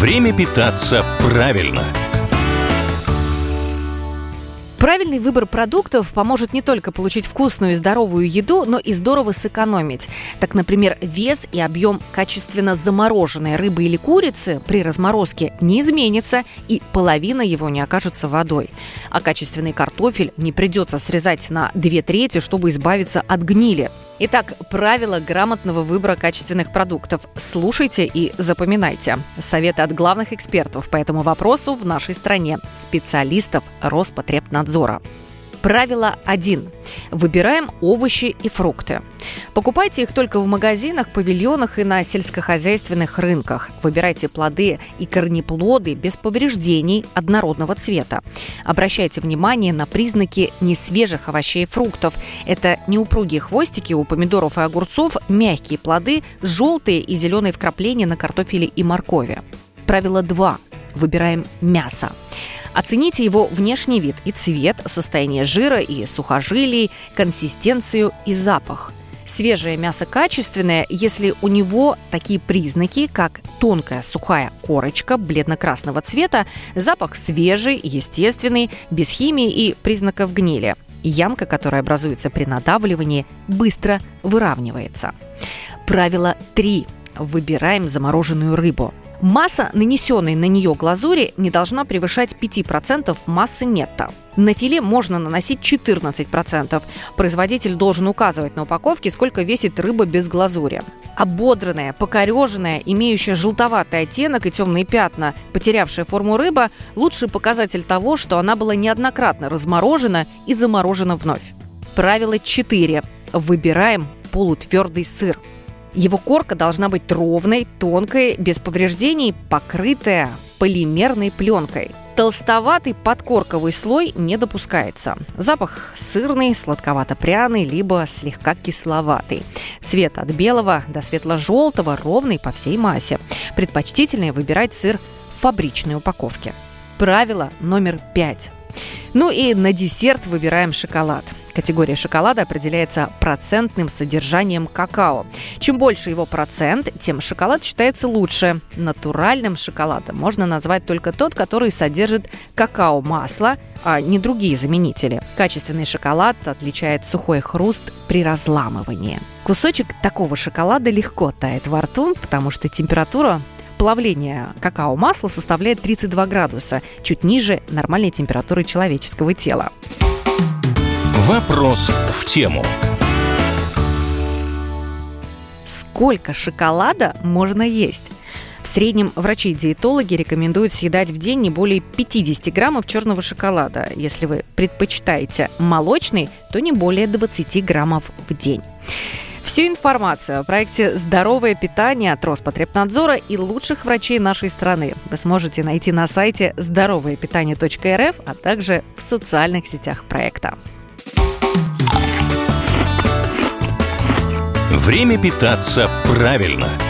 Время питаться правильно – Правильный выбор продуктов поможет не только получить вкусную и здоровую еду, но и здорово сэкономить. Так, например, вес и объем качественно замороженной рыбы или курицы при разморозке не изменится, и половина его не окажется водой. А качественный картофель не придется срезать на две трети, чтобы избавиться от гнили. Итак, правила грамотного выбора качественных продуктов. Слушайте и запоминайте. Советы от главных экспертов по этому вопросу в нашей стране. Специалистов Роспотребнадзора. Правило 1. Выбираем овощи и фрукты. Покупайте их только в магазинах, павильонах и на сельскохозяйственных рынках. Выбирайте плоды и корнеплоды без повреждений однородного цвета. Обращайте внимание на признаки несвежих овощей и фруктов. Это неупругие хвостики у помидоров и огурцов, мягкие плоды, желтые и зеленые вкрапления на картофеле и моркови. Правило 2. Выбираем мясо. Оцените его внешний вид и цвет, состояние жира и сухожилий, консистенцию и запах. Свежее мясо качественное, если у него такие признаки, как тонкая сухая корочка бледно-красного цвета, запах свежий, естественный, без химии и признаков гнили. Ямка, которая образуется при надавливании, быстро выравнивается. Правило 3. Выбираем замороженную рыбу. Масса, нанесенной на нее глазури, не должна превышать 5% массы нетто. На филе можно наносить 14%. Производитель должен указывать на упаковке, сколько весит рыба без глазури. Ободранная, покореженная, имеющая желтоватый оттенок и темные пятна, потерявшая форму рыба – лучший показатель того, что она была неоднократно разморожена и заморожена вновь. Правило 4. Выбираем полутвердый сыр. Его корка должна быть ровной, тонкой, без повреждений, покрытая полимерной пленкой. Толстоватый подкорковый слой не допускается. Запах сырный, сладковато-пряный, либо слегка кисловатый. Цвет от белого до светло-желтого ровный по всей массе. Предпочтительнее выбирать сыр в фабричной упаковке. Правило номер пять. Ну и на десерт выбираем шоколад – Категория шоколада определяется процентным содержанием какао. Чем больше его процент, тем шоколад считается лучше. Натуральным шоколадом можно назвать только тот, который содержит какао-масло, а не другие заменители. Качественный шоколад отличает сухой хруст при разламывании. Кусочек такого шоколада легко тает во рту, потому что температура плавления какао-масла составляет 32 градуса, чуть ниже нормальной температуры человеческого тела. Вопрос в тему. Сколько шоколада можно есть? В среднем врачи-диетологи рекомендуют съедать в день не более 50 граммов черного шоколада. Если вы предпочитаете молочный, то не более 20 граммов в день. Всю информацию о проекте «Здоровое питание» от Роспотребнадзора и лучших врачей нашей страны вы сможете найти на сайте здоровоепитание.рф, а также в социальных сетях проекта. Время питаться правильно –